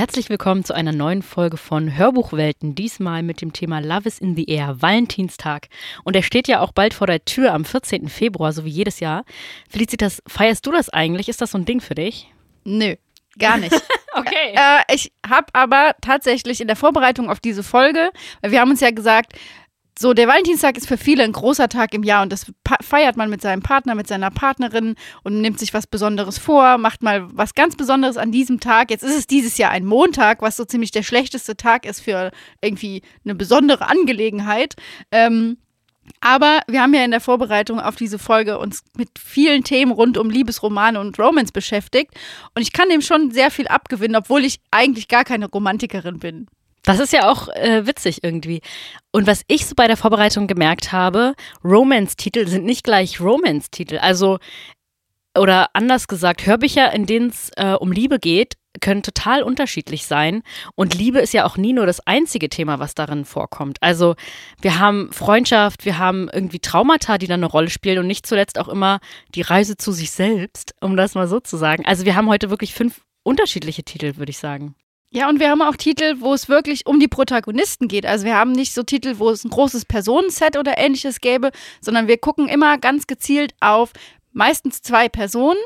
Herzlich willkommen zu einer neuen Folge von Hörbuchwelten, diesmal mit dem Thema Love is in the Air, Valentinstag. Und er steht ja auch bald vor der Tür am 14. Februar, so wie jedes Jahr. Felicitas, feierst du das eigentlich? Ist das so ein Ding für dich? Nö, gar nicht. Okay. Äh, ich habe aber tatsächlich in der Vorbereitung auf diese Folge, weil wir haben uns ja gesagt, so, der Valentinstag ist für viele ein großer Tag im Jahr und das feiert man mit seinem Partner, mit seiner Partnerin und nimmt sich was Besonderes vor, macht mal was ganz Besonderes an diesem Tag. Jetzt ist es dieses Jahr ein Montag, was so ziemlich der schlechteste Tag ist für irgendwie eine besondere Angelegenheit. Ähm, aber wir haben ja in der Vorbereitung auf diese Folge uns mit vielen Themen rund um Liebesromane und Romance beschäftigt. Und ich kann dem schon sehr viel abgewinnen, obwohl ich eigentlich gar keine Romantikerin bin. Das ist ja auch äh, witzig irgendwie. Und was ich so bei der Vorbereitung gemerkt habe, Romance-Titel sind nicht gleich Romance-Titel. Also, oder anders gesagt, Hörbücher, in denen es äh, um Liebe geht, können total unterschiedlich sein. Und Liebe ist ja auch nie nur das einzige Thema, was darin vorkommt. Also wir haben Freundschaft, wir haben irgendwie Traumata, die dann eine Rolle spielen und nicht zuletzt auch immer die Reise zu sich selbst, um das mal so zu sagen. Also wir haben heute wirklich fünf unterschiedliche Titel, würde ich sagen. Ja, und wir haben auch Titel, wo es wirklich um die Protagonisten geht. Also wir haben nicht so Titel, wo es ein großes Personenset oder ähnliches gäbe, sondern wir gucken immer ganz gezielt auf meistens zwei Personen.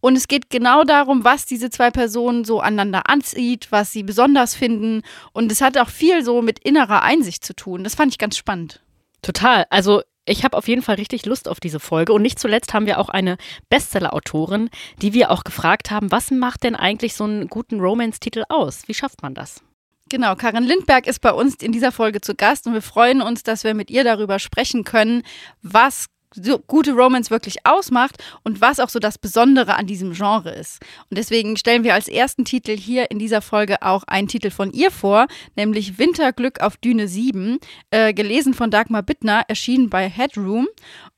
Und es geht genau darum, was diese zwei Personen so aneinander anzieht, was sie besonders finden. Und es hat auch viel so mit innerer Einsicht zu tun. Das fand ich ganz spannend. Total. Also ich habe auf jeden Fall richtig Lust auf diese Folge. Und nicht zuletzt haben wir auch eine Bestseller-Autorin, die wir auch gefragt haben, was macht denn eigentlich so einen guten Romance-Titel aus? Wie schafft man das? Genau, Karin Lindberg ist bei uns in dieser Folge zu Gast und wir freuen uns, dass wir mit ihr darüber sprechen können, was so gute Romance wirklich ausmacht und was auch so das Besondere an diesem Genre ist. Und deswegen stellen wir als ersten Titel hier in dieser Folge auch einen Titel von ihr vor, nämlich Winterglück auf Düne 7, äh, gelesen von Dagmar Bittner, erschienen bei Headroom.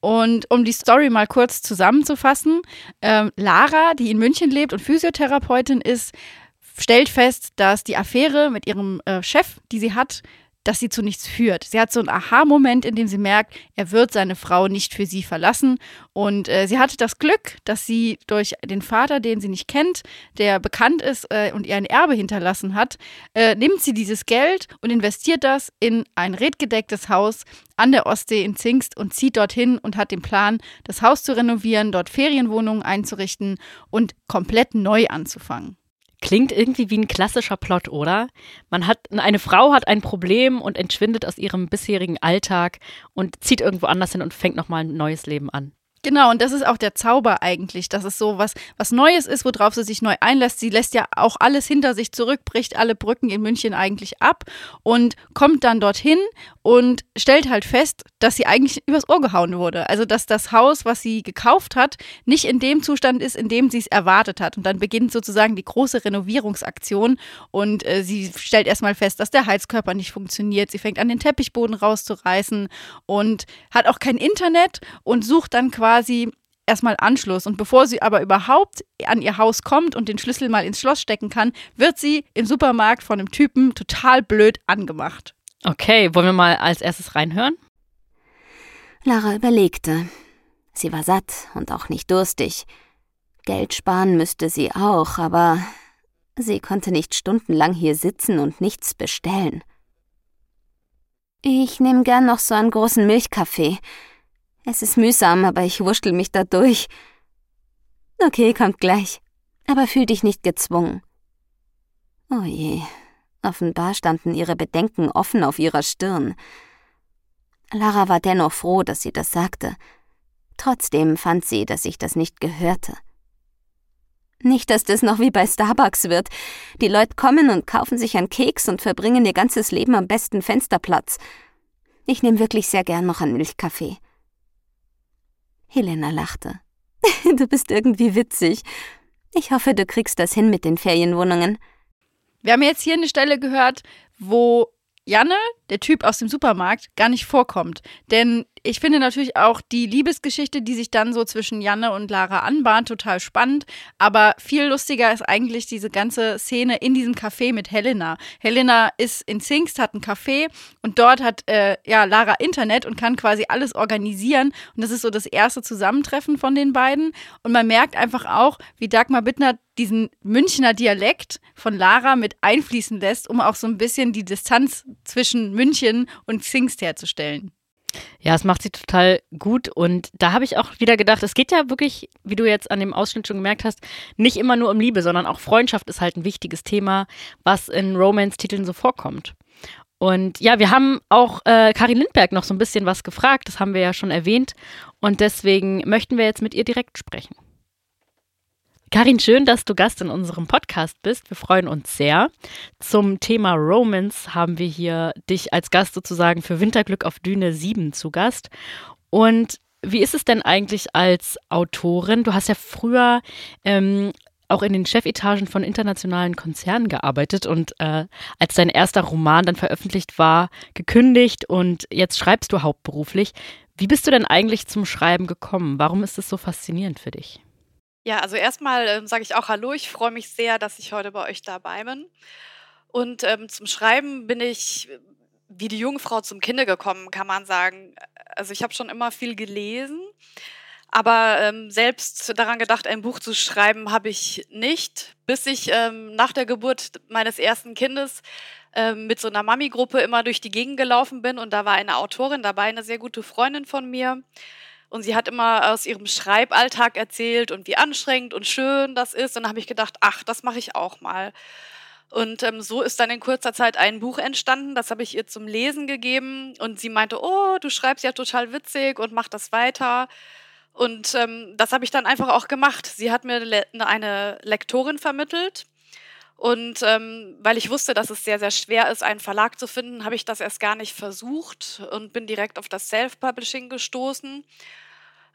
Und um die Story mal kurz zusammenzufassen, äh, Lara, die in München lebt und Physiotherapeutin ist, stellt fest, dass die Affäre mit ihrem äh, Chef, die sie hat, dass sie zu nichts führt. Sie hat so einen Aha-Moment, in dem sie merkt, er wird seine Frau nicht für sie verlassen. Und äh, sie hatte das Glück, dass sie durch den Vater, den sie nicht kennt, der bekannt ist äh, und ihr ein Erbe hinterlassen hat, äh, nimmt sie dieses Geld und investiert das in ein redgedecktes Haus an der Ostsee in Zingst und zieht dorthin und hat den Plan, das Haus zu renovieren, dort Ferienwohnungen einzurichten und komplett neu anzufangen. Klingt irgendwie wie ein klassischer Plot, oder? Man hat, eine Frau hat ein Problem und entschwindet aus ihrem bisherigen Alltag und zieht irgendwo anders hin und fängt nochmal ein neues Leben an. Genau, und das ist auch der Zauber eigentlich, dass es so was, was Neues ist, worauf sie sich neu einlässt. Sie lässt ja auch alles hinter sich zurück, bricht alle Brücken in München eigentlich ab und kommt dann dorthin und stellt halt fest, dass sie eigentlich übers Ohr gehauen wurde. Also, dass das Haus, was sie gekauft hat, nicht in dem Zustand ist, in dem sie es erwartet hat. Und dann beginnt sozusagen die große Renovierungsaktion und äh, sie stellt erstmal fest, dass der Heizkörper nicht funktioniert. Sie fängt an, den Teppichboden rauszureißen und hat auch kein Internet und sucht dann quasi erstmal Anschluss. Und bevor sie aber überhaupt an ihr Haus kommt und den Schlüssel mal ins Schloss stecken kann, wird sie im Supermarkt von einem Typen total blöd angemacht. Okay, wollen wir mal als erstes reinhören? Lara überlegte. Sie war satt und auch nicht durstig. Geld sparen müsste sie auch, aber sie konnte nicht stundenlang hier sitzen und nichts bestellen. Ich nehme gern noch so einen großen Milchkaffee. Es ist mühsam, aber ich wurschtel mich da durch. Okay, kommt gleich. Aber fühl dich nicht gezwungen. Oh je, Offenbar standen ihre Bedenken offen auf ihrer Stirn. Lara war dennoch froh, dass sie das sagte. Trotzdem fand sie, dass sich das nicht gehörte. Nicht, dass das noch wie bei Starbucks wird. Die Leute kommen und kaufen sich einen Keks und verbringen ihr ganzes Leben am besten Fensterplatz. Ich nehme wirklich sehr gern noch einen Milchkaffee. Helena lachte. du bist irgendwie witzig. Ich hoffe, du kriegst das hin mit den Ferienwohnungen. Wir haben jetzt hier eine Stelle gehört, wo Janne, der Typ aus dem Supermarkt, gar nicht vorkommt. Denn ich finde natürlich auch die Liebesgeschichte, die sich dann so zwischen Janne und Lara anbahnt, total spannend. Aber viel lustiger ist eigentlich diese ganze Szene in diesem Café mit Helena. Helena ist in Zingst, hat ein Café und dort hat äh, ja Lara Internet und kann quasi alles organisieren. Und das ist so das erste Zusammentreffen von den beiden. Und man merkt einfach auch, wie Dagmar Bittner diesen Münchner Dialekt von Lara mit einfließen lässt, um auch so ein bisschen die Distanz zwischen München und Zingst herzustellen. Ja, es macht sie total gut und da habe ich auch wieder gedacht, es geht ja wirklich, wie du jetzt an dem Ausschnitt schon gemerkt hast, nicht immer nur um Liebe, sondern auch Freundschaft ist halt ein wichtiges Thema, was in Romance-Titeln so vorkommt. Und ja, wir haben auch äh, Karin Lindberg noch so ein bisschen was gefragt, das haben wir ja schon erwähnt und deswegen möchten wir jetzt mit ihr direkt sprechen. Karin, schön, dass du Gast in unserem Podcast bist. Wir freuen uns sehr. Zum Thema Romance haben wir hier dich als Gast sozusagen für Winterglück auf Düne 7 zu Gast. Und wie ist es denn eigentlich als Autorin? Du hast ja früher ähm, auch in den Chefetagen von internationalen Konzernen gearbeitet und äh, als dein erster Roman dann veröffentlicht war, gekündigt und jetzt schreibst du hauptberuflich. Wie bist du denn eigentlich zum Schreiben gekommen? Warum ist es so faszinierend für dich? Ja, also erstmal ähm, sage ich auch Hallo. Ich freue mich sehr, dass ich heute bei euch dabei bin. Und ähm, zum Schreiben bin ich wie die Jungfrau zum Kinde gekommen, kann man sagen. Also ich habe schon immer viel gelesen, aber ähm, selbst daran gedacht, ein Buch zu schreiben, habe ich nicht, bis ich ähm, nach der Geburt meines ersten Kindes ähm, mit so einer Mami-Gruppe immer durch die Gegend gelaufen bin und da war eine Autorin dabei, eine sehr gute Freundin von mir. Und sie hat immer aus ihrem Schreiballtag erzählt und wie anstrengend und schön das ist. Und dann habe ich gedacht, ach, das mache ich auch mal. Und ähm, so ist dann in kurzer Zeit ein Buch entstanden. Das habe ich ihr zum Lesen gegeben. Und sie meinte, oh, du schreibst ja total witzig und mach das weiter. Und ähm, das habe ich dann einfach auch gemacht. Sie hat mir le eine Lektorin vermittelt und ähm, weil ich wusste, dass es sehr, sehr schwer ist, einen Verlag zu finden, habe ich das erst gar nicht versucht und bin direkt auf das Self-Publishing gestoßen.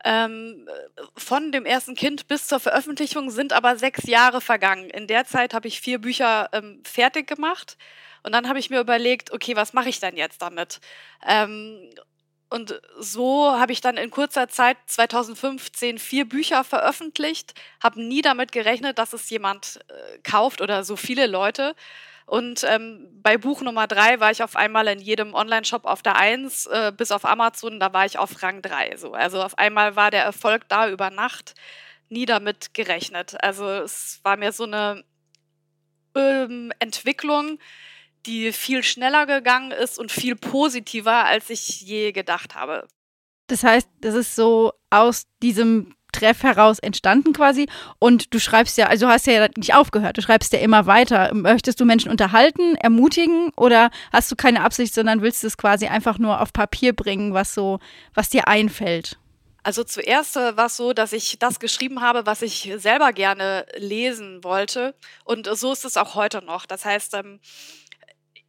Ähm, von dem ersten Kind bis zur Veröffentlichung sind aber sechs Jahre vergangen. In der Zeit habe ich vier Bücher ähm, fertig gemacht. Und dann habe ich mir überlegt, okay, was mache ich denn jetzt damit? Ähm, und so habe ich dann in kurzer Zeit 2015 vier Bücher veröffentlicht, habe nie damit gerechnet, dass es jemand äh, kauft oder so viele Leute. Und ähm, bei Buch Nummer drei war ich auf einmal in jedem Online-Shop auf der Eins, äh, bis auf Amazon, da war ich auf Rang drei. So. Also auf einmal war der Erfolg da über Nacht, nie damit gerechnet. Also es war mir so eine ähm, Entwicklung, die viel schneller gegangen ist und viel positiver, als ich je gedacht habe. Das heißt, das ist so aus diesem Treff heraus entstanden quasi. Und du schreibst ja, also hast ja nicht aufgehört, du schreibst ja immer weiter. Möchtest du Menschen unterhalten, ermutigen oder hast du keine Absicht, sondern willst du es quasi einfach nur auf Papier bringen, was so, was dir einfällt? Also zuerst äh, war es so, dass ich das geschrieben habe, was ich selber gerne lesen wollte. Und so ist es auch heute noch. Das heißt, ähm,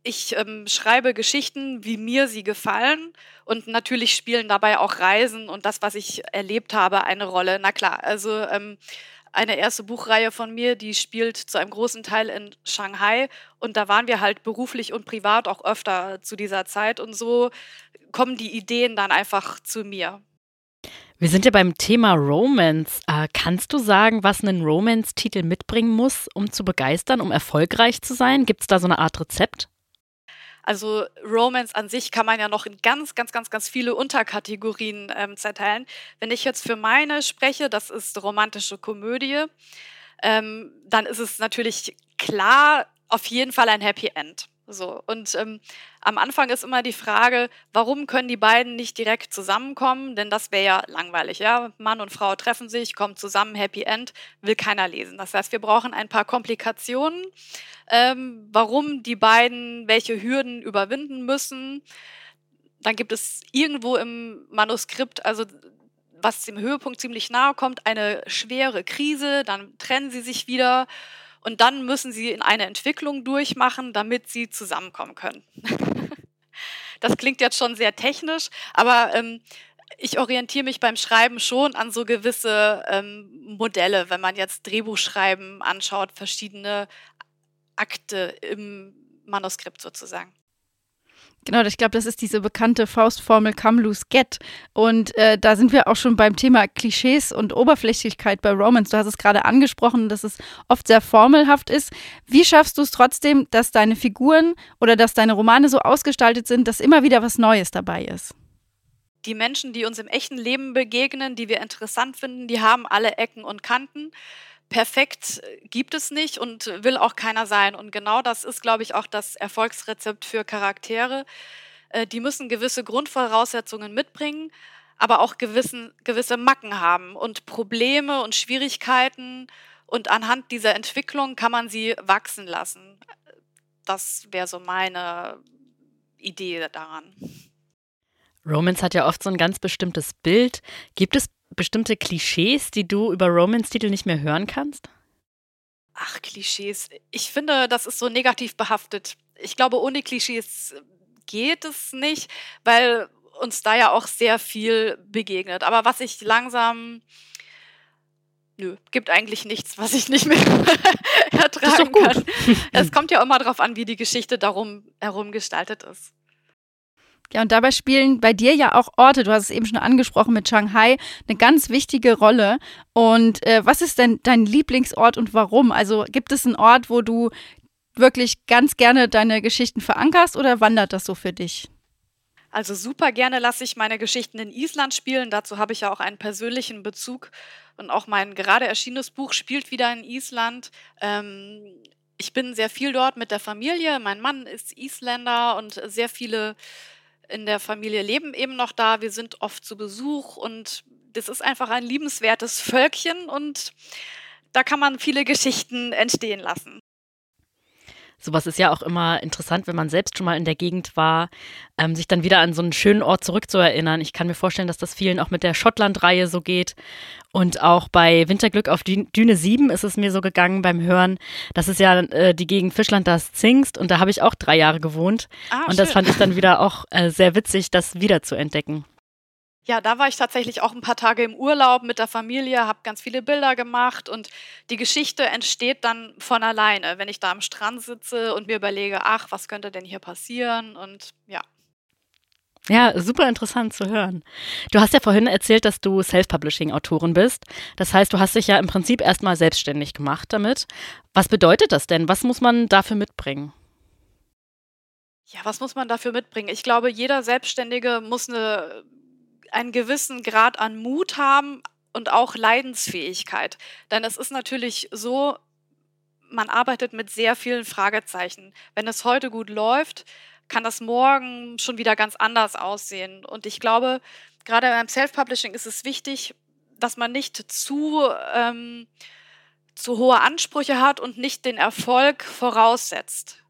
ich ähm, schreibe Geschichten, wie mir sie gefallen. Und natürlich spielen dabei auch Reisen und das, was ich erlebt habe, eine Rolle. Na klar, also ähm, eine erste Buchreihe von mir, die spielt zu einem großen Teil in Shanghai. Und da waren wir halt beruflich und privat auch öfter zu dieser Zeit. Und so kommen die Ideen dann einfach zu mir. Wir sind ja beim Thema Romance. Äh, kannst du sagen, was ein Romance-Titel mitbringen muss, um zu begeistern, um erfolgreich zu sein? Gibt es da so eine Art Rezept? Also Romance an sich kann man ja noch in ganz, ganz, ganz, ganz viele Unterkategorien ähm, zerteilen. Wenn ich jetzt für meine spreche, das ist romantische Komödie, ähm, dann ist es natürlich klar auf jeden Fall ein Happy End. So, und ähm, am Anfang ist immer die Frage, warum können die beiden nicht direkt zusammenkommen? Denn das wäre ja langweilig, ja. Mann und Frau treffen sich, kommen zusammen, Happy End, will keiner lesen. Das heißt, wir brauchen ein paar Komplikationen, ähm, warum die beiden welche Hürden überwinden müssen. Dann gibt es irgendwo im Manuskript, also was dem Höhepunkt ziemlich nahe kommt, eine schwere Krise, dann trennen sie sich wieder und dann müssen sie in eine Entwicklung durchmachen, damit sie zusammenkommen können. das klingt jetzt schon sehr technisch, aber ähm, ich orientiere mich beim Schreiben schon an so gewisse ähm, Modelle, wenn man jetzt Drehbuchschreiben anschaut, verschiedene Akte im Manuskript sozusagen. Genau, ich glaube, das ist diese bekannte Faustformel Come Loose Get. Und äh, da sind wir auch schon beim Thema Klischees und Oberflächlichkeit bei Romance. Du hast es gerade angesprochen, dass es oft sehr formelhaft ist. Wie schaffst du es trotzdem, dass deine Figuren oder dass deine Romane so ausgestaltet sind, dass immer wieder was Neues dabei ist? Die Menschen, die uns im echten Leben begegnen, die wir interessant finden, die haben alle Ecken und Kanten perfekt gibt es nicht und will auch keiner sein. Und genau das ist, glaube ich, auch das Erfolgsrezept für Charaktere. Äh, die müssen gewisse Grundvoraussetzungen mitbringen, aber auch gewissen, gewisse Macken haben und Probleme und Schwierigkeiten. Und anhand dieser Entwicklung kann man sie wachsen lassen. Das wäre so meine Idee daran. Romance hat ja oft so ein ganz bestimmtes Bild. Gibt es bestimmte Klischees, die du über Romance-Titel nicht mehr hören kannst? Ach, Klischees. Ich finde, das ist so negativ behaftet. Ich glaube, ohne Klischees geht es nicht, weil uns da ja auch sehr viel begegnet. Aber was ich langsam. Nö, gibt eigentlich nichts, was ich nicht mehr ertragen kann. Es kommt ja immer darauf an, wie die Geschichte darum herum gestaltet ist. Ja, und dabei spielen bei dir ja auch Orte, du hast es eben schon angesprochen mit Shanghai, eine ganz wichtige Rolle. Und äh, was ist denn dein Lieblingsort und warum? Also gibt es einen Ort, wo du wirklich ganz gerne deine Geschichten verankerst oder wandert das so für dich? Also super gerne lasse ich meine Geschichten in Island spielen. Dazu habe ich ja auch einen persönlichen Bezug. Und auch mein gerade erschienenes Buch spielt wieder in Island. Ähm, ich bin sehr viel dort mit der Familie. Mein Mann ist Isländer und sehr viele in der Familie leben eben noch da. Wir sind oft zu Besuch und das ist einfach ein liebenswertes Völkchen und da kann man viele Geschichten entstehen lassen. Sowas ist ja auch immer interessant, wenn man selbst schon mal in der Gegend war, ähm, sich dann wieder an so einen schönen Ort zurückzuerinnern. Ich kann mir vorstellen, dass das vielen auch mit der Schottland-Reihe so geht. Und auch bei Winterglück auf Düne 7 ist es mir so gegangen beim Hören. Das ist ja äh, die Gegend Fischland, das Zingst. Und da habe ich auch drei Jahre gewohnt. Ah, und das fand ich dann wieder auch äh, sehr witzig, das wieder zu entdecken. Ja, da war ich tatsächlich auch ein paar Tage im Urlaub mit der Familie, habe ganz viele Bilder gemacht und die Geschichte entsteht dann von alleine, wenn ich da am Strand sitze und mir überlege, ach, was könnte denn hier passieren und ja. Ja, super interessant zu hören. Du hast ja vorhin erzählt, dass du Self-Publishing-Autorin bist. Das heißt, du hast dich ja im Prinzip erstmal selbstständig gemacht damit. Was bedeutet das denn? Was muss man dafür mitbringen? Ja, was muss man dafür mitbringen? Ich glaube, jeder Selbstständige muss eine einen gewissen Grad an Mut haben und auch Leidensfähigkeit. Denn es ist natürlich so, man arbeitet mit sehr vielen Fragezeichen. Wenn es heute gut läuft, kann das morgen schon wieder ganz anders aussehen. Und ich glaube, gerade beim Self-Publishing ist es wichtig, dass man nicht zu, ähm, zu hohe Ansprüche hat und nicht den Erfolg voraussetzt.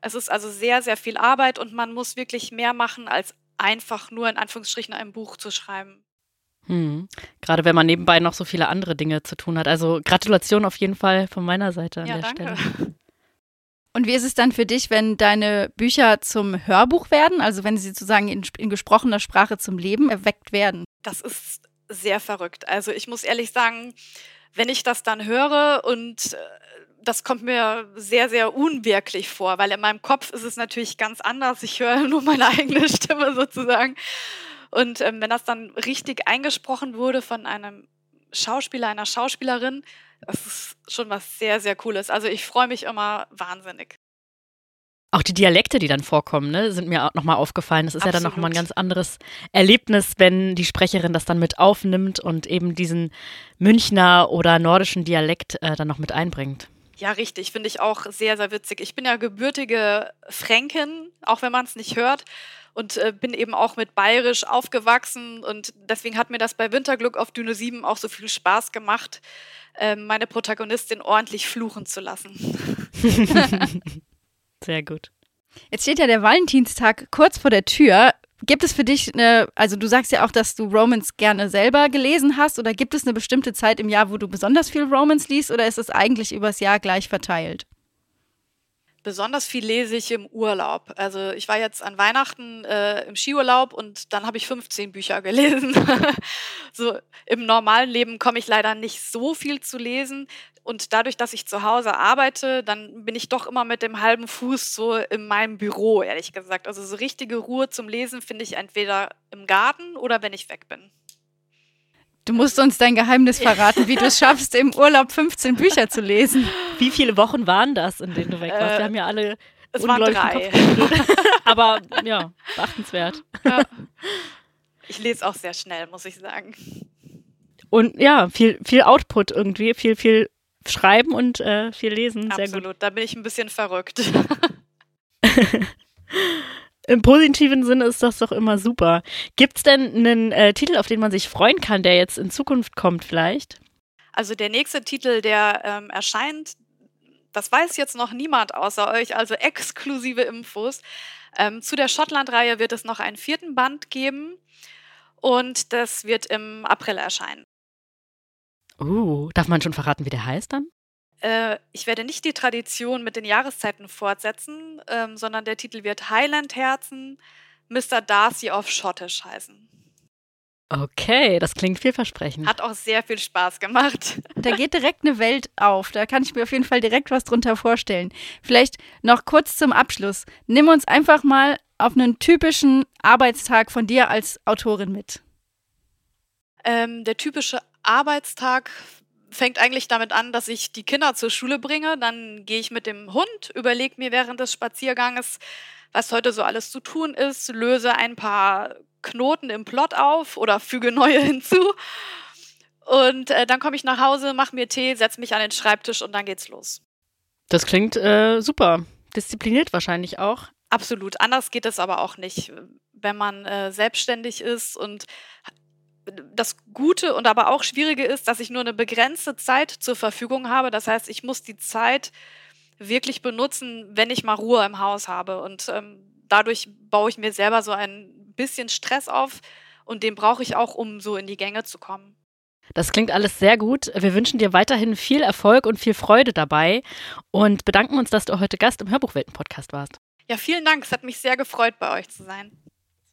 Es ist also sehr, sehr viel Arbeit und man muss wirklich mehr machen als einfach nur in Anführungsstrichen ein Buch zu schreiben. Hm. Gerade wenn man nebenbei noch so viele andere Dinge zu tun hat. Also Gratulation auf jeden Fall von meiner Seite an ja, der danke. Stelle. Und wie ist es dann für dich, wenn deine Bücher zum Hörbuch werden, also wenn sie sozusagen in, in gesprochener Sprache zum Leben erweckt werden? Das ist sehr verrückt. Also ich muss ehrlich sagen, wenn ich das dann höre und äh, das kommt mir sehr, sehr unwirklich vor, weil in meinem Kopf ist es natürlich ganz anders. Ich höre nur meine eigene Stimme sozusagen. Und ähm, wenn das dann richtig eingesprochen wurde von einem Schauspieler, einer Schauspielerin, das ist schon was sehr, sehr Cooles. Also ich freue mich immer wahnsinnig. Auch die Dialekte, die dann vorkommen, ne, sind mir auch nochmal aufgefallen. Das ist Absolut. ja dann nochmal ein ganz anderes Erlebnis, wenn die Sprecherin das dann mit aufnimmt und eben diesen Münchner oder nordischen Dialekt äh, dann noch mit einbringt. Ja, richtig, finde ich auch sehr, sehr witzig. Ich bin ja gebürtige Fränkin, auch wenn man es nicht hört. Und äh, bin eben auch mit Bayerisch aufgewachsen. Und deswegen hat mir das bei Winterglück auf Düne 7 auch so viel Spaß gemacht, äh, meine Protagonistin ordentlich fluchen zu lassen. sehr gut. Jetzt steht ja der Valentinstag kurz vor der Tür. Gibt es für dich eine, also du sagst ja auch, dass du Romans gerne selber gelesen hast, oder gibt es eine bestimmte Zeit im Jahr, wo du besonders viel Romans liest, oder ist es eigentlich übers Jahr gleich verteilt? Besonders viel lese ich im Urlaub. Also ich war jetzt an Weihnachten äh, im Skiurlaub und dann habe ich 15 Bücher gelesen. so im normalen Leben komme ich leider nicht so viel zu lesen. Und dadurch, dass ich zu Hause arbeite, dann bin ich doch immer mit dem halben Fuß so in meinem Büro, ehrlich gesagt. Also so richtige Ruhe zum Lesen finde ich entweder im Garten oder wenn ich weg bin. Du musst uns dein Geheimnis verraten, wie du es schaffst, im Urlaub 15 Bücher zu lesen. Wie viele Wochen waren das, in denen du weg warst? Wir haben ja alle Es waren drei. Aber ja, beachtenswert. Ja. Ich lese auch sehr schnell, muss ich sagen. Und ja, viel, viel Output irgendwie, viel, viel Schreiben und äh, viel Lesen. Sehr Absolut, gut. da bin ich ein bisschen verrückt. Im positiven Sinne ist das doch immer super. Gibt es denn einen äh, Titel, auf den man sich freuen kann, der jetzt in Zukunft kommt vielleicht? Also der nächste Titel, der ähm, erscheint, das weiß jetzt noch niemand außer euch, also exklusive Infos. Ähm, zu der Schottland-Reihe wird es noch einen vierten Band geben und das wird im April erscheinen. Uh, darf man schon verraten, wie der heißt dann? Äh, ich werde nicht die Tradition mit den Jahreszeiten fortsetzen, ähm, sondern der Titel wird Highland Herzen, Mr. Darcy auf Schottisch heißen. Okay, das klingt vielversprechend. Hat auch sehr viel Spaß gemacht. Da geht direkt eine Welt auf. Da kann ich mir auf jeden Fall direkt was drunter vorstellen. Vielleicht noch kurz zum Abschluss. Nimm uns einfach mal auf einen typischen Arbeitstag von dir als Autorin mit. Ähm, der typische Arbeitstag fängt eigentlich damit an, dass ich die Kinder zur Schule bringe. Dann gehe ich mit dem Hund, überlege mir während des Spazierganges, was heute so alles zu tun ist, löse ein paar Knoten im Plot auf oder füge neue hinzu. Und äh, dann komme ich nach Hause, mache mir Tee, setze mich an den Schreibtisch und dann geht's los. Das klingt äh, super. Diszipliniert wahrscheinlich auch. Absolut. Anders geht es aber auch nicht, wenn man äh, selbstständig ist und das Gute und aber auch Schwierige ist, dass ich nur eine begrenzte Zeit zur Verfügung habe. Das heißt, ich muss die Zeit wirklich benutzen, wenn ich mal Ruhe im Haus habe. Und ähm, dadurch baue ich mir selber so ein bisschen Stress auf und den brauche ich auch, um so in die Gänge zu kommen. Das klingt alles sehr gut. Wir wünschen dir weiterhin viel Erfolg und viel Freude dabei und bedanken uns, dass du heute Gast im Hörbuchwelten-Podcast warst. Ja, vielen Dank. Es hat mich sehr gefreut, bei euch zu sein.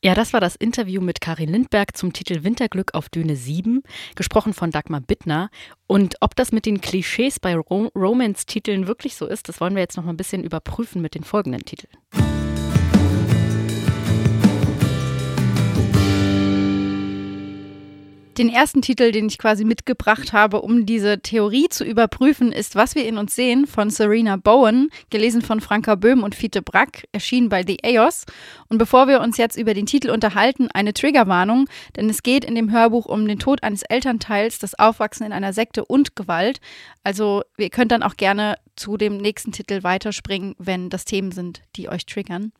Ja, das war das Interview mit Karin Lindberg zum Titel Winterglück auf Düne 7, gesprochen von Dagmar Bittner. Und ob das mit den Klischees bei Ro Romance-Titeln wirklich so ist, das wollen wir jetzt noch mal ein bisschen überprüfen mit den folgenden Titeln. Den ersten Titel, den ich quasi mitgebracht habe, um diese Theorie zu überprüfen, ist Was wir in uns sehen von Serena Bowen, gelesen von Franka Böhm und Fiete Brack, erschienen bei The EOS. Und bevor wir uns jetzt über den Titel unterhalten, eine Triggerwarnung, denn es geht in dem Hörbuch um den Tod eines Elternteils, das Aufwachsen in einer Sekte und Gewalt. Also ihr könnt dann auch gerne zu dem nächsten Titel weiterspringen, wenn das Themen sind, die euch triggern.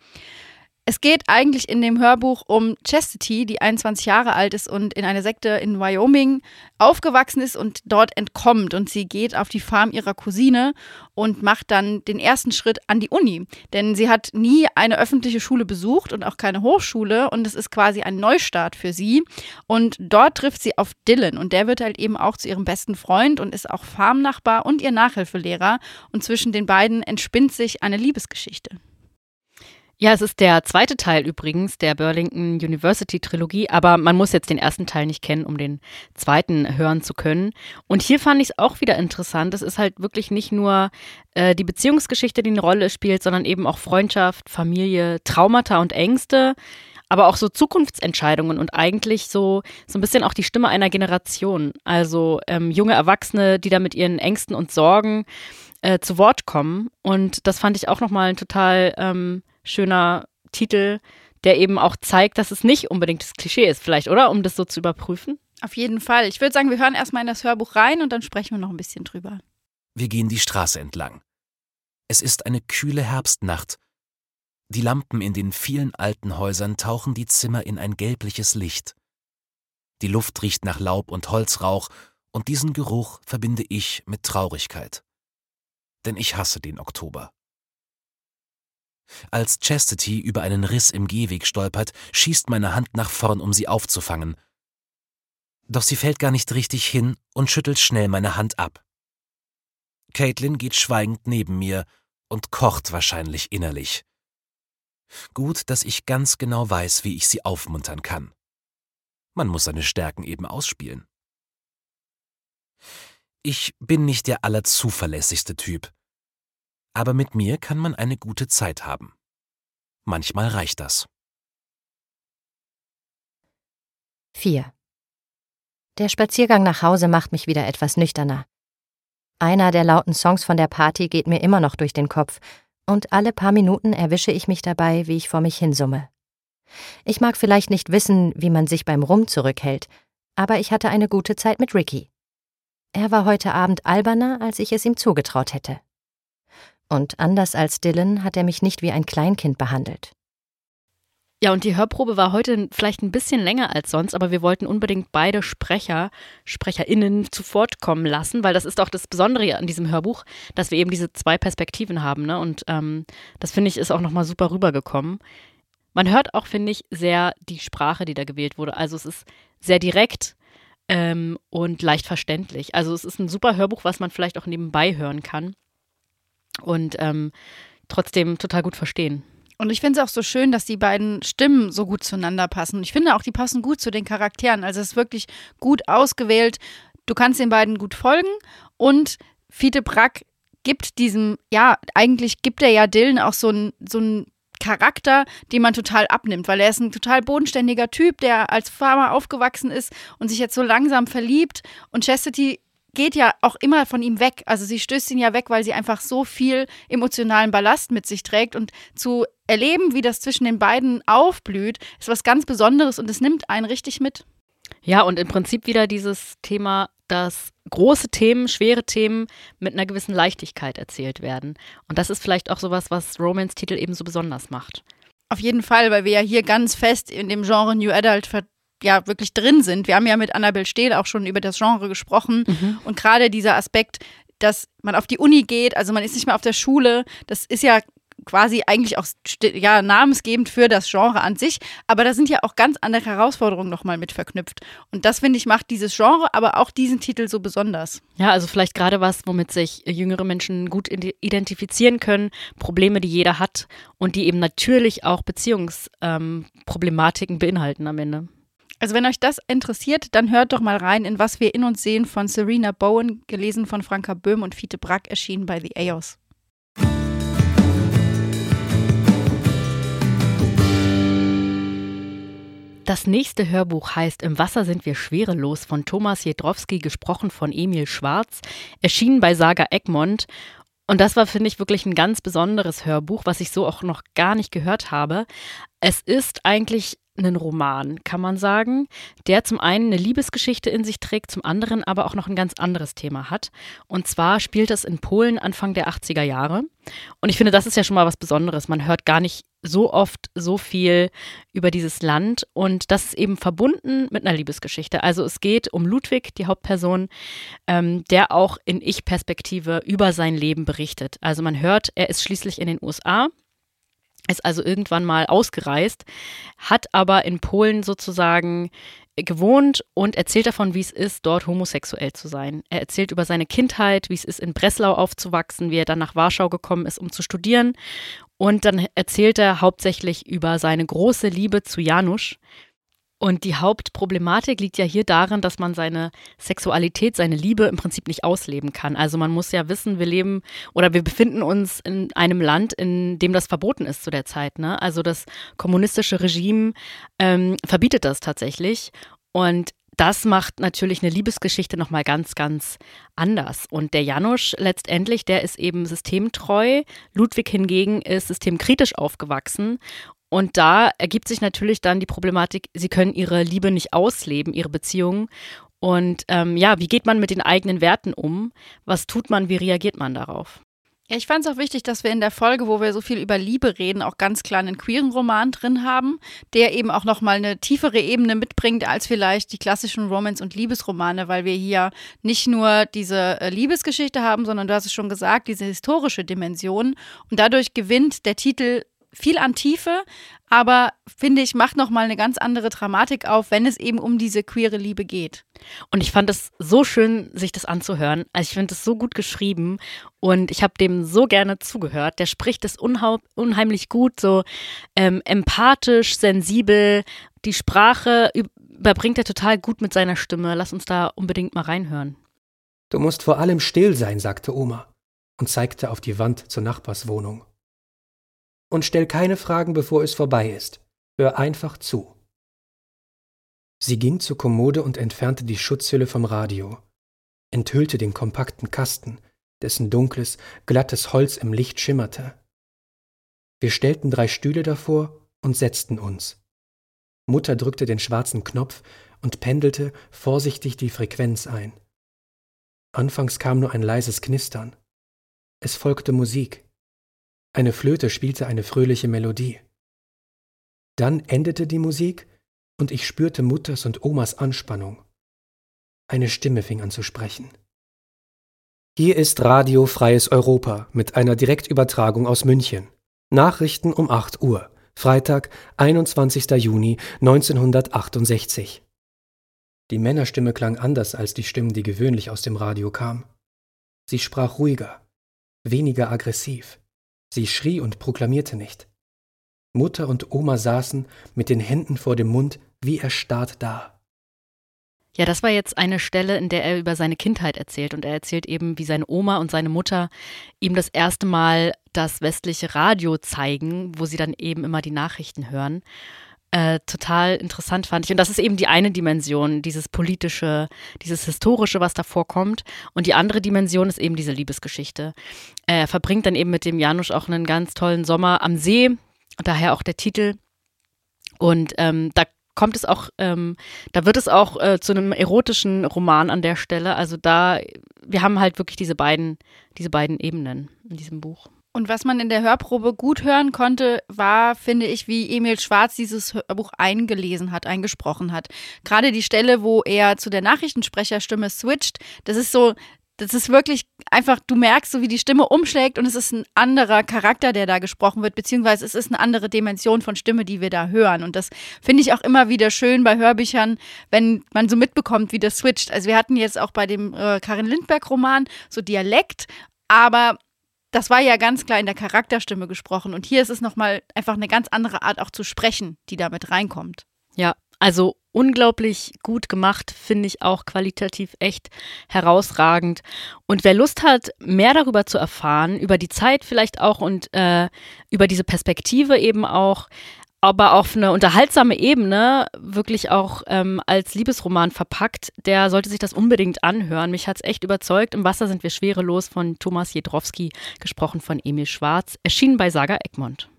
Es geht eigentlich in dem Hörbuch um Chastity, die 21 Jahre alt ist und in einer Sekte in Wyoming aufgewachsen ist und dort entkommt. Und sie geht auf die Farm ihrer Cousine und macht dann den ersten Schritt an die Uni. Denn sie hat nie eine öffentliche Schule besucht und auch keine Hochschule. Und es ist quasi ein Neustart für sie. Und dort trifft sie auf Dylan. Und der wird halt eben auch zu ihrem besten Freund und ist auch Farmnachbar und ihr Nachhilfelehrer. Und zwischen den beiden entspinnt sich eine Liebesgeschichte. Ja, es ist der zweite Teil übrigens der Burlington University Trilogie, aber man muss jetzt den ersten Teil nicht kennen, um den zweiten hören zu können. Und hier fand ich es auch wieder interessant. Es ist halt wirklich nicht nur äh, die Beziehungsgeschichte, die eine Rolle spielt, sondern eben auch Freundschaft, Familie, Traumata und Ängste, aber auch so Zukunftsentscheidungen und eigentlich so, so ein bisschen auch die Stimme einer Generation. Also ähm, junge Erwachsene, die da mit ihren Ängsten und Sorgen äh, zu Wort kommen. Und das fand ich auch nochmal ein total ähm, schöner Titel, der eben auch zeigt, dass es nicht unbedingt das Klischee ist, vielleicht, oder? Um das so zu überprüfen. Auf jeden Fall. Ich würde sagen, wir hören erstmal in das Hörbuch rein und dann sprechen wir noch ein bisschen drüber. Wir gehen die Straße entlang. Es ist eine kühle Herbstnacht. Die Lampen in den vielen alten Häusern tauchen die Zimmer in ein gelbliches Licht. Die Luft riecht nach Laub und Holzrauch, und diesen Geruch verbinde ich mit Traurigkeit. Denn ich hasse den Oktober. Als Chastity über einen Riss im Gehweg stolpert, schießt meine Hand nach vorn, um sie aufzufangen. Doch sie fällt gar nicht richtig hin und schüttelt schnell meine Hand ab. Caitlin geht schweigend neben mir und kocht wahrscheinlich innerlich. Gut, dass ich ganz genau weiß, wie ich sie aufmuntern kann. Man muss seine Stärken eben ausspielen. Ich bin nicht der allerzuverlässigste Typ. Aber mit mir kann man eine gute Zeit haben. Manchmal reicht das. 4. Der Spaziergang nach Hause macht mich wieder etwas nüchterner. Einer der lauten Songs von der Party geht mir immer noch durch den Kopf, und alle paar Minuten erwische ich mich dabei, wie ich vor mich hinsumme. Ich mag vielleicht nicht wissen, wie man sich beim Rum zurückhält, aber ich hatte eine gute Zeit mit Ricky. Er war heute Abend alberner, als ich es ihm zugetraut hätte. Und anders als Dylan hat er mich nicht wie ein Kleinkind behandelt. Ja, und die Hörprobe war heute vielleicht ein bisschen länger als sonst, aber wir wollten unbedingt beide Sprecher, SprecherInnen zu Wort kommen lassen, weil das ist auch das Besondere an diesem Hörbuch, dass wir eben diese zwei Perspektiven haben, ne? Und ähm, das finde ich ist auch nochmal super rübergekommen. Man hört auch, finde ich, sehr die Sprache, die da gewählt wurde. Also es ist sehr direkt ähm, und leicht verständlich. Also es ist ein super Hörbuch, was man vielleicht auch nebenbei hören kann und ähm, trotzdem total gut verstehen. Und ich finde es auch so schön, dass die beiden Stimmen so gut zueinander passen. Ich finde auch, die passen gut zu den Charakteren. Also es ist wirklich gut ausgewählt. Du kannst den beiden gut folgen und Fiete Brack gibt diesem, ja, eigentlich gibt er ja Dylan auch so ein, so Charakter, den man total abnimmt, weil er ist ein total bodenständiger Typ, der als Farmer aufgewachsen ist und sich jetzt so langsam verliebt. Und Chastity geht ja auch immer von ihm weg. Also sie stößt ihn ja weg, weil sie einfach so viel emotionalen Ballast mit sich trägt. Und zu erleben, wie das zwischen den beiden aufblüht, ist was ganz Besonderes und es nimmt einen richtig mit. Ja, und im Prinzip wieder dieses Thema, dass große Themen, schwere Themen mit einer gewissen Leichtigkeit erzählt werden. Und das ist vielleicht auch sowas, was Romance-Titel eben so besonders macht. Auf jeden Fall, weil wir ja hier ganz fest in dem Genre New Adult ver ja wirklich drin sind. Wir haben ja mit Annabel Stehl auch schon über das Genre gesprochen mhm. und gerade dieser Aspekt, dass man auf die Uni geht, also man ist nicht mehr auf der Schule, das ist ja quasi eigentlich auch ja, namensgebend für das Genre an sich. Aber da sind ja auch ganz andere Herausforderungen nochmal mit verknüpft. Und das, finde ich, macht dieses Genre, aber auch diesen Titel so besonders. Ja, also vielleicht gerade was, womit sich jüngere Menschen gut identifizieren können. Probleme, die jeder hat und die eben natürlich auch Beziehungsproblematiken ähm, beinhalten am Ende. Also wenn euch das interessiert, dann hört doch mal rein in Was wir in uns sehen von Serena Bowen, gelesen von Franka Böhm und Fiete Brack, erschienen bei The EOS. Das nächste Hörbuch heißt Im Wasser sind wir schwerelos von Thomas Jedrowski, gesprochen von Emil Schwarz, erschienen bei Saga Egmont. Und das war, finde ich, wirklich ein ganz besonderes Hörbuch, was ich so auch noch gar nicht gehört habe. Es ist eigentlich einen Roman, kann man sagen, der zum einen eine Liebesgeschichte in sich trägt, zum anderen aber auch noch ein ganz anderes Thema hat. Und zwar spielt es in Polen Anfang der 80er Jahre. Und ich finde, das ist ja schon mal was Besonderes. Man hört gar nicht so oft so viel über dieses Land und das ist eben verbunden mit einer Liebesgeschichte. Also es geht um Ludwig, die Hauptperson, ähm, der auch in Ich-Perspektive über sein Leben berichtet. Also man hört, er ist schließlich in den USA ist also irgendwann mal ausgereist, hat aber in Polen sozusagen gewohnt und erzählt davon, wie es ist, dort homosexuell zu sein. Er erzählt über seine Kindheit, wie es ist, in Breslau aufzuwachsen, wie er dann nach Warschau gekommen ist, um zu studieren. Und dann erzählt er hauptsächlich über seine große Liebe zu Janusz, und die Hauptproblematik liegt ja hier darin, dass man seine Sexualität, seine Liebe im Prinzip nicht ausleben kann. Also man muss ja wissen, wir leben oder wir befinden uns in einem Land, in dem das verboten ist zu der Zeit. Ne? Also das kommunistische Regime ähm, verbietet das tatsächlich. Und das macht natürlich eine Liebesgeschichte nochmal ganz, ganz anders. Und der Janusz letztendlich, der ist eben systemtreu. Ludwig hingegen ist systemkritisch aufgewachsen und da ergibt sich natürlich dann die Problematik, sie können ihre Liebe nicht ausleben, ihre Beziehungen. Und ähm, ja, wie geht man mit den eigenen Werten um? Was tut man? Wie reagiert man darauf? Ja, ich fand es auch wichtig, dass wir in der Folge, wo wir so viel über Liebe reden, auch ganz klar einen queeren Roman drin haben, der eben auch nochmal eine tiefere Ebene mitbringt als vielleicht die klassischen Romance- und Liebesromane, weil wir hier nicht nur diese äh, Liebesgeschichte haben, sondern du hast es schon gesagt, diese historische Dimension. Und dadurch gewinnt der Titel viel an Tiefe, aber finde ich, macht nochmal eine ganz andere Dramatik auf, wenn es eben um diese queere Liebe geht. Und ich fand es so schön, sich das anzuhören. Also ich finde es so gut geschrieben und ich habe dem so gerne zugehört. Der spricht es unheimlich gut, so ähm, empathisch, sensibel. Die Sprache überbringt er total gut mit seiner Stimme. Lass uns da unbedingt mal reinhören. Du musst vor allem still sein, sagte Oma und zeigte auf die Wand zur Nachbarswohnung. Und stell keine Fragen, bevor es vorbei ist. Hör einfach zu. Sie ging zur Kommode und entfernte die Schutzhülle vom Radio, enthüllte den kompakten Kasten, dessen dunkles, glattes Holz im Licht schimmerte. Wir stellten drei Stühle davor und setzten uns. Mutter drückte den schwarzen Knopf und pendelte vorsichtig die Frequenz ein. Anfangs kam nur ein leises Knistern. Es folgte Musik. Eine Flöte spielte eine fröhliche Melodie. Dann endete die Musik und ich spürte Mutters und Omas Anspannung. Eine Stimme fing an zu sprechen. Hier ist Radio Freies Europa mit einer Direktübertragung aus München. Nachrichten um 8 Uhr, Freitag, 21. Juni 1968. Die Männerstimme klang anders als die Stimmen, die gewöhnlich aus dem Radio kamen. Sie sprach ruhiger, weniger aggressiv. Sie schrie und proklamierte nicht. Mutter und Oma saßen mit den Händen vor dem Mund wie erstarrt da. Ja, das war jetzt eine Stelle, in der er über seine Kindheit erzählt. Und er erzählt eben, wie seine Oma und seine Mutter ihm das erste Mal das westliche Radio zeigen, wo sie dann eben immer die Nachrichten hören. Äh, total interessant fand ich. Und das ist eben die eine Dimension, dieses politische, dieses historische, was da vorkommt. Und die andere Dimension ist eben diese Liebesgeschichte. Er verbringt dann eben mit dem Janusz auch einen ganz tollen Sommer am See, daher auch der Titel. Und ähm, da kommt es auch, ähm, da wird es auch äh, zu einem erotischen Roman an der Stelle. Also da, wir haben halt wirklich diese beiden, diese beiden Ebenen in diesem Buch. Und was man in der Hörprobe gut hören konnte, war, finde ich, wie Emil Schwarz dieses Hörbuch eingelesen hat, eingesprochen hat. Gerade die Stelle, wo er zu der Nachrichtensprecherstimme switcht, das ist so, das ist wirklich einfach, du merkst so, wie die Stimme umschlägt und es ist ein anderer Charakter, der da gesprochen wird, beziehungsweise es ist eine andere Dimension von Stimme, die wir da hören. Und das finde ich auch immer wieder schön bei Hörbüchern, wenn man so mitbekommt, wie das switcht. Also wir hatten jetzt auch bei dem äh, Karin Lindberg-Roman so Dialekt, aber das war ja ganz klar in der Charakterstimme gesprochen. Und hier ist es nochmal einfach eine ganz andere Art auch zu sprechen, die damit reinkommt. Ja, also unglaublich gut gemacht, finde ich auch qualitativ echt herausragend. Und wer Lust hat, mehr darüber zu erfahren, über die Zeit vielleicht auch und äh, über diese Perspektive eben auch, aber auf eine unterhaltsame Ebene wirklich auch ähm, als Liebesroman verpackt, der sollte sich das unbedingt anhören. Mich hat es echt überzeugt. Im Wasser sind wir schwerelos von Thomas Jedrowski, gesprochen von Emil Schwarz, erschienen bei Saga Egmont.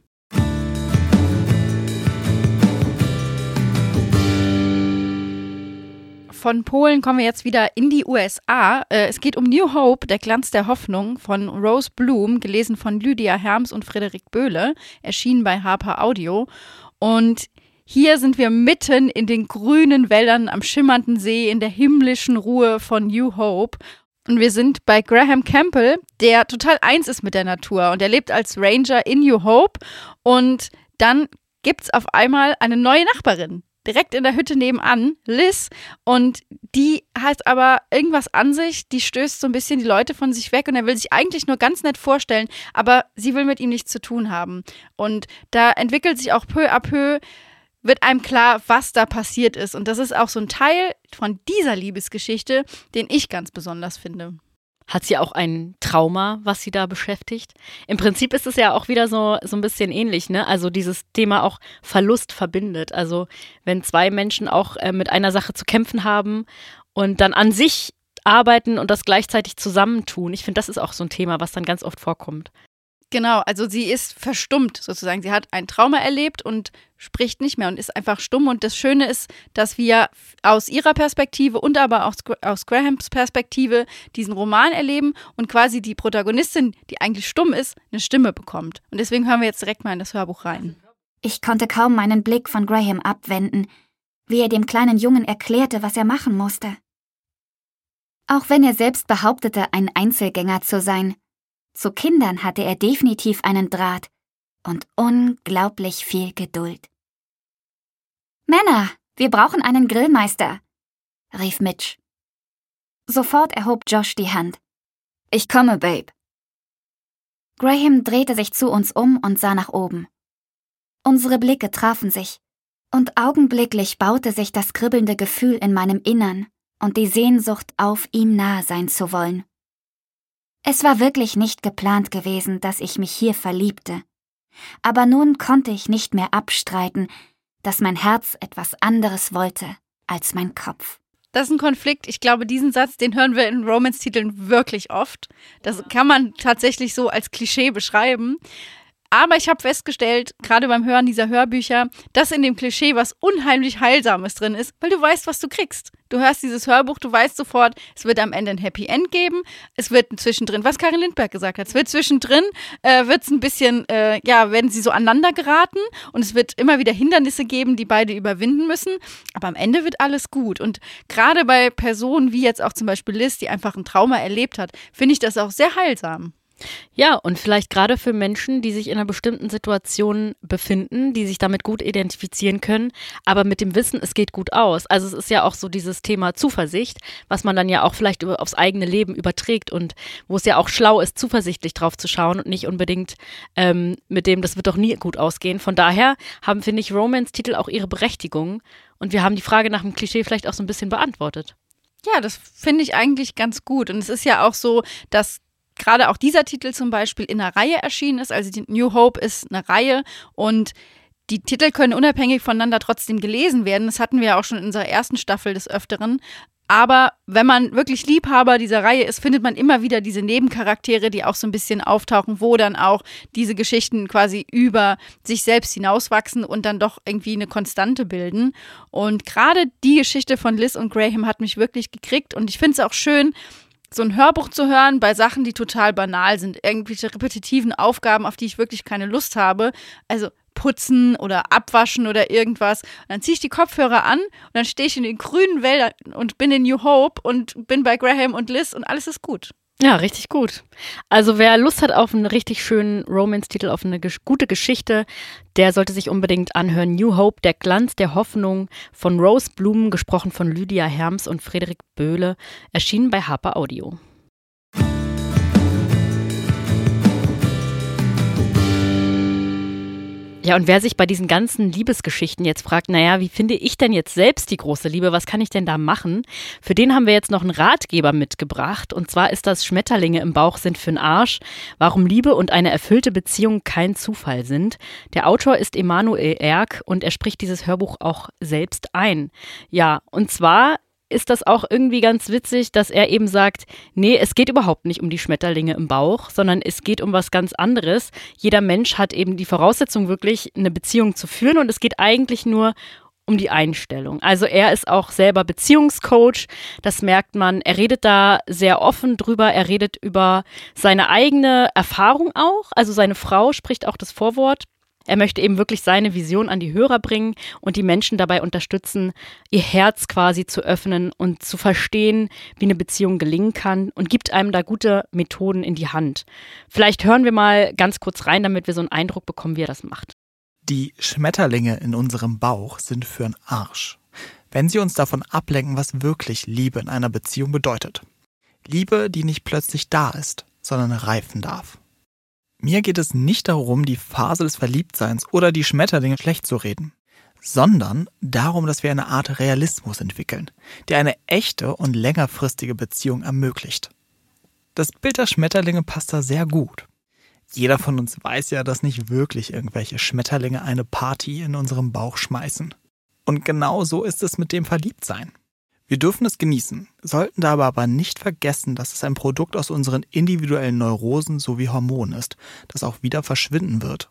Von Polen kommen wir jetzt wieder in die USA. Äh, es geht um New Hope, der Glanz der Hoffnung von Rose Bloom, gelesen von Lydia Herms und Frederik Böhle, erschienen bei Harper Audio. Und hier sind wir mitten in den grünen Wäldern am schimmernden See in der himmlischen Ruhe von New Hope. Und wir sind bei Graham Campbell, der total eins ist mit der Natur. Und er lebt als Ranger in New Hope. Und dann gibt es auf einmal eine neue Nachbarin direkt in der Hütte nebenan, Liz. Und die hat aber irgendwas an sich, die stößt so ein bisschen die Leute von sich weg und er will sich eigentlich nur ganz nett vorstellen, aber sie will mit ihm nichts zu tun haben. Und da entwickelt sich auch peu à peu, wird einem klar, was da passiert ist. Und das ist auch so ein Teil von dieser Liebesgeschichte, den ich ganz besonders finde hat sie auch ein Trauma, was sie da beschäftigt. Im Prinzip ist es ja auch wieder so, so ein bisschen ähnlich, ne? Also dieses Thema auch Verlust verbindet. Also wenn zwei Menschen auch äh, mit einer Sache zu kämpfen haben und dann an sich arbeiten und das gleichzeitig zusammentun. Ich finde, das ist auch so ein Thema, was dann ganz oft vorkommt. Genau, also sie ist verstummt sozusagen. Sie hat ein Trauma erlebt und spricht nicht mehr und ist einfach stumm. Und das Schöne ist, dass wir aus ihrer Perspektive und aber auch aus Grahams Perspektive diesen Roman erleben und quasi die Protagonistin, die eigentlich stumm ist, eine Stimme bekommt. Und deswegen hören wir jetzt direkt mal in das Hörbuch rein. Ich konnte kaum meinen Blick von Graham abwenden, wie er dem kleinen Jungen erklärte, was er machen musste. Auch wenn er selbst behauptete, ein Einzelgänger zu sein, zu Kindern hatte er definitiv einen Draht und unglaublich viel Geduld. Männer, wir brauchen einen Grillmeister, rief Mitch. Sofort erhob Josh die Hand. Ich komme, Babe. Graham drehte sich zu uns um und sah nach oben. Unsere Blicke trafen sich, und augenblicklich baute sich das kribbelnde Gefühl in meinem Innern, und die Sehnsucht auf ihm nahe sein zu wollen. Es war wirklich nicht geplant gewesen, dass ich mich hier verliebte. Aber nun konnte ich nicht mehr abstreiten, dass mein Herz etwas anderes wollte als mein Kopf. Das ist ein Konflikt. Ich glaube, diesen Satz, den hören wir in Romance-Titeln wirklich oft. Das kann man tatsächlich so als Klischee beschreiben. Aber ich habe festgestellt, gerade beim Hören dieser Hörbücher, dass in dem Klischee was unheimlich Heilsames drin ist, weil du weißt, was du kriegst. Du hörst dieses Hörbuch, du weißt sofort, es wird am Ende ein Happy End geben. Es wird zwischendrin, was Karin Lindberg gesagt hat, es wird zwischendrin, äh, wird es ein bisschen, äh, ja, werden sie so aneinander geraten und es wird immer wieder Hindernisse geben, die beide überwinden müssen. Aber am Ende wird alles gut. Und gerade bei Personen wie jetzt auch zum Beispiel Liz, die einfach ein Trauma erlebt hat, finde ich das auch sehr heilsam. Ja, und vielleicht gerade für Menschen, die sich in einer bestimmten Situation befinden, die sich damit gut identifizieren können, aber mit dem Wissen, es geht gut aus. Also es ist ja auch so dieses Thema Zuversicht, was man dann ja auch vielleicht aufs eigene Leben überträgt und wo es ja auch schlau ist, zuversichtlich drauf zu schauen und nicht unbedingt ähm, mit dem, das wird doch nie gut ausgehen. Von daher haben, finde ich, Romance-Titel auch ihre Berechtigung und wir haben die Frage nach dem Klischee vielleicht auch so ein bisschen beantwortet. Ja, das finde ich eigentlich ganz gut. Und es ist ja auch so, dass gerade auch dieser Titel zum Beispiel in einer Reihe erschienen ist. Also die New Hope ist eine Reihe und die Titel können unabhängig voneinander trotzdem gelesen werden. Das hatten wir ja auch schon in unserer ersten Staffel des Öfteren. Aber wenn man wirklich Liebhaber dieser Reihe ist, findet man immer wieder diese Nebencharaktere, die auch so ein bisschen auftauchen, wo dann auch diese Geschichten quasi über sich selbst hinauswachsen und dann doch irgendwie eine Konstante bilden. Und gerade die Geschichte von Liz und Graham hat mich wirklich gekriegt und ich finde es auch schön, so ein Hörbuch zu hören bei Sachen, die total banal sind, irgendwelche repetitiven Aufgaben, auf die ich wirklich keine Lust habe. Also putzen oder abwaschen oder irgendwas. Und dann ziehe ich die Kopfhörer an und dann stehe ich in den grünen Wäldern und bin in New Hope und bin bei Graham und Liz und alles ist gut. Ja, richtig gut. Also wer Lust hat auf einen richtig schönen Romance-Titel, auf eine gesch gute Geschichte, der sollte sich unbedingt anhören. New Hope, der Glanz der Hoffnung von Rose Blumen, gesprochen von Lydia Herms und Frederik Böhle, erschienen bei Harper Audio. Ja, und wer sich bei diesen ganzen Liebesgeschichten jetzt fragt, naja, wie finde ich denn jetzt selbst die große Liebe? Was kann ich denn da machen? Für den haben wir jetzt noch einen Ratgeber mitgebracht. Und zwar ist das Schmetterlinge im Bauch sind für'n Arsch. Warum Liebe und eine erfüllte Beziehung kein Zufall sind. Der Autor ist Emanuel Erk und er spricht dieses Hörbuch auch selbst ein. Ja, und zwar ist das auch irgendwie ganz witzig, dass er eben sagt, nee, es geht überhaupt nicht um die Schmetterlinge im Bauch, sondern es geht um was ganz anderes. Jeder Mensch hat eben die Voraussetzung, wirklich eine Beziehung zu führen und es geht eigentlich nur um die Einstellung. Also er ist auch selber Beziehungscoach, das merkt man. Er redet da sehr offen drüber, er redet über seine eigene Erfahrung auch. Also seine Frau spricht auch das Vorwort er möchte eben wirklich seine Vision an die Hörer bringen und die Menschen dabei unterstützen, ihr Herz quasi zu öffnen und zu verstehen, wie eine Beziehung gelingen kann und gibt einem da gute Methoden in die Hand. Vielleicht hören wir mal ganz kurz rein, damit wir so einen Eindruck bekommen, wie er das macht. Die Schmetterlinge in unserem Bauch sind für'n Arsch. Wenn sie uns davon ablenken, was wirklich Liebe in einer Beziehung bedeutet. Liebe, die nicht plötzlich da ist, sondern reifen darf. Mir geht es nicht darum, die Phase des Verliebtseins oder die Schmetterlinge schlecht zu reden, sondern darum, dass wir eine Art Realismus entwickeln, der eine echte und längerfristige Beziehung ermöglicht. Das Bild der Schmetterlinge passt da sehr gut. Jeder von uns weiß ja, dass nicht wirklich irgendwelche Schmetterlinge eine Party in unserem Bauch schmeißen. Und genau so ist es mit dem Verliebtsein. Wir dürfen es genießen, sollten dabei aber nicht vergessen, dass es ein Produkt aus unseren individuellen Neurosen sowie Hormonen ist, das auch wieder verschwinden wird.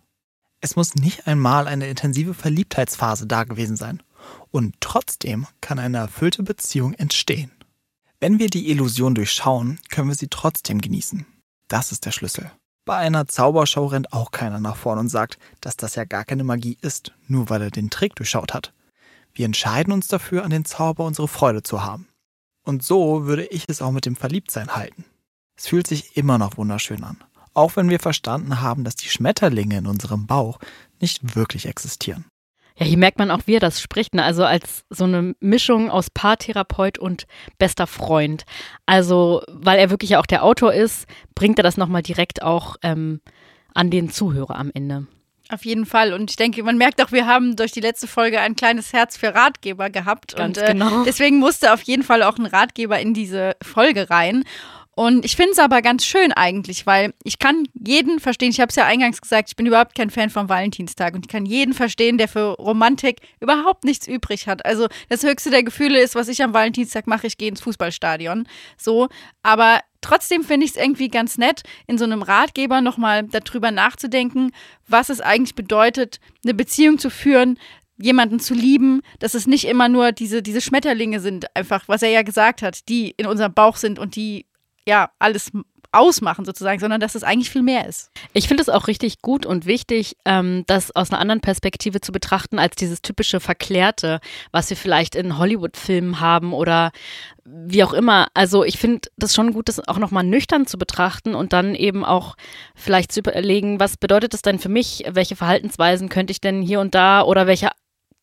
Es muss nicht einmal eine intensive Verliebtheitsphase da gewesen sein. Und trotzdem kann eine erfüllte Beziehung entstehen. Wenn wir die Illusion durchschauen, können wir sie trotzdem genießen. Das ist der Schlüssel. Bei einer Zaubershow rennt auch keiner nach vorn und sagt, dass das ja gar keine Magie ist, nur weil er den Trick durchschaut hat. Wir entscheiden uns dafür, an den Zauber unsere Freude zu haben. Und so würde ich es auch mit dem Verliebtsein halten. Es fühlt sich immer noch wunderschön an, auch wenn wir verstanden haben, dass die Schmetterlinge in unserem Bauch nicht wirklich existieren. Ja, hier merkt man auch, wie er das spricht, ne? also als so eine Mischung aus Paartherapeut und bester Freund. Also, weil er wirklich ja auch der Autor ist, bringt er das nochmal direkt auch ähm, an den Zuhörer am Ende. Auf jeden Fall. Und ich denke, man merkt auch, wir haben durch die letzte Folge ein kleines Herz für Ratgeber gehabt. Ganz und äh, genau. deswegen musste auf jeden Fall auch ein Ratgeber in diese Folge rein. Und ich finde es aber ganz schön eigentlich, weil ich kann jeden verstehen, ich habe es ja eingangs gesagt, ich bin überhaupt kein Fan vom Valentinstag und ich kann jeden verstehen, der für Romantik überhaupt nichts übrig hat. Also das höchste der Gefühle ist, was ich am Valentinstag mache, ich gehe ins Fußballstadion. So, aber trotzdem finde ich es irgendwie ganz nett, in so einem Ratgeber nochmal darüber nachzudenken, was es eigentlich bedeutet, eine Beziehung zu führen, jemanden zu lieben, dass es nicht immer nur diese, diese Schmetterlinge sind, einfach, was er ja gesagt hat, die in unserem Bauch sind und die ja alles ausmachen sozusagen, sondern dass es eigentlich viel mehr ist. Ich finde es auch richtig gut und wichtig, ähm, das aus einer anderen Perspektive zu betrachten als dieses typische Verklärte, was wir vielleicht in Hollywood-Filmen haben oder wie auch immer. Also ich finde das schon gut, das auch nochmal nüchtern zu betrachten und dann eben auch vielleicht zu überlegen, was bedeutet das denn für mich? Welche Verhaltensweisen könnte ich denn hier und da oder welche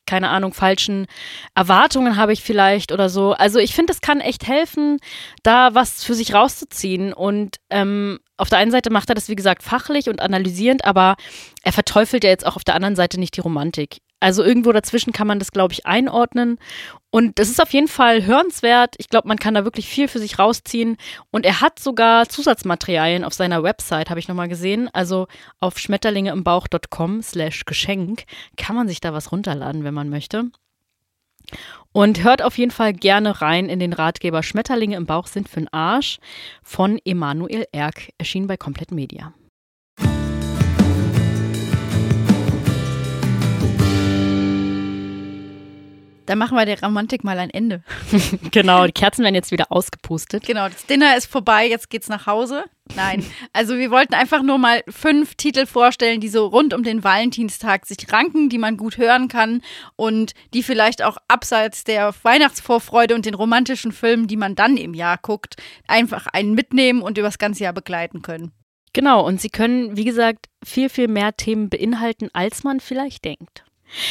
keine Ahnung, falschen Erwartungen habe ich vielleicht oder so. Also ich finde, es kann echt helfen, da was für sich rauszuziehen. Und ähm, auf der einen Seite macht er das, wie gesagt, fachlich und analysierend, aber er verteufelt ja jetzt auch auf der anderen Seite nicht die Romantik. Also irgendwo dazwischen kann man das, glaube ich, einordnen. Und das ist auf jeden Fall hörenswert. Ich glaube, man kann da wirklich viel für sich rausziehen. Und er hat sogar Zusatzmaterialien auf seiner Website, habe ich nochmal gesehen. Also auf schmetterlingeImbauch.com slash Geschenk kann man sich da was runterladen, wenn man möchte. Und hört auf jeden Fall gerne rein in den Ratgeber Schmetterlinge im Bauch sind für'n Arsch von Emanuel Erk, erschienen bei Komplett Media. Da machen wir der Romantik mal ein Ende. genau, die Kerzen werden jetzt wieder ausgepustet. Genau, das Dinner ist vorbei, jetzt geht's nach Hause. Nein, also wir wollten einfach nur mal fünf Titel vorstellen, die so rund um den Valentinstag sich ranken, die man gut hören kann und die vielleicht auch abseits der Weihnachtsvorfreude und den romantischen Filmen, die man dann im Jahr guckt, einfach einen mitnehmen und übers ganze Jahr begleiten können. Genau, und sie können, wie gesagt, viel, viel mehr Themen beinhalten, als man vielleicht denkt.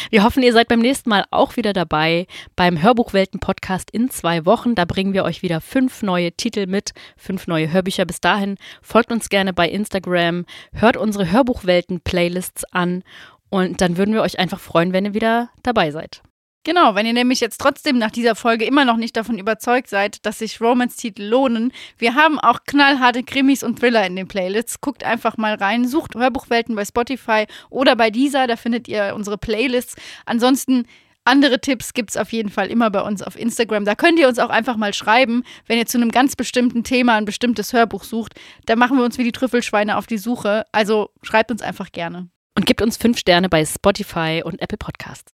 Wir hoffen, ihr seid beim nächsten Mal auch wieder dabei beim Hörbuchwelten-Podcast in zwei Wochen. Da bringen wir euch wieder fünf neue Titel mit, fünf neue Hörbücher. Bis dahin folgt uns gerne bei Instagram, hört unsere Hörbuchwelten-Playlists an und dann würden wir euch einfach freuen, wenn ihr wieder dabei seid. Genau, wenn ihr nämlich jetzt trotzdem nach dieser Folge immer noch nicht davon überzeugt seid, dass sich Romance-Titel lohnen, wir haben auch knallharte Krimis und Thriller in den Playlists. Guckt einfach mal rein, sucht Hörbuchwelten bei Spotify oder bei dieser, da findet ihr unsere Playlists. Ansonsten andere Tipps gibt es auf jeden Fall immer bei uns auf Instagram. Da könnt ihr uns auch einfach mal schreiben, wenn ihr zu einem ganz bestimmten Thema ein bestimmtes Hörbuch sucht. Da machen wir uns wie die Trüffelschweine auf die Suche. Also schreibt uns einfach gerne. Und gebt uns fünf Sterne bei Spotify und Apple Podcasts.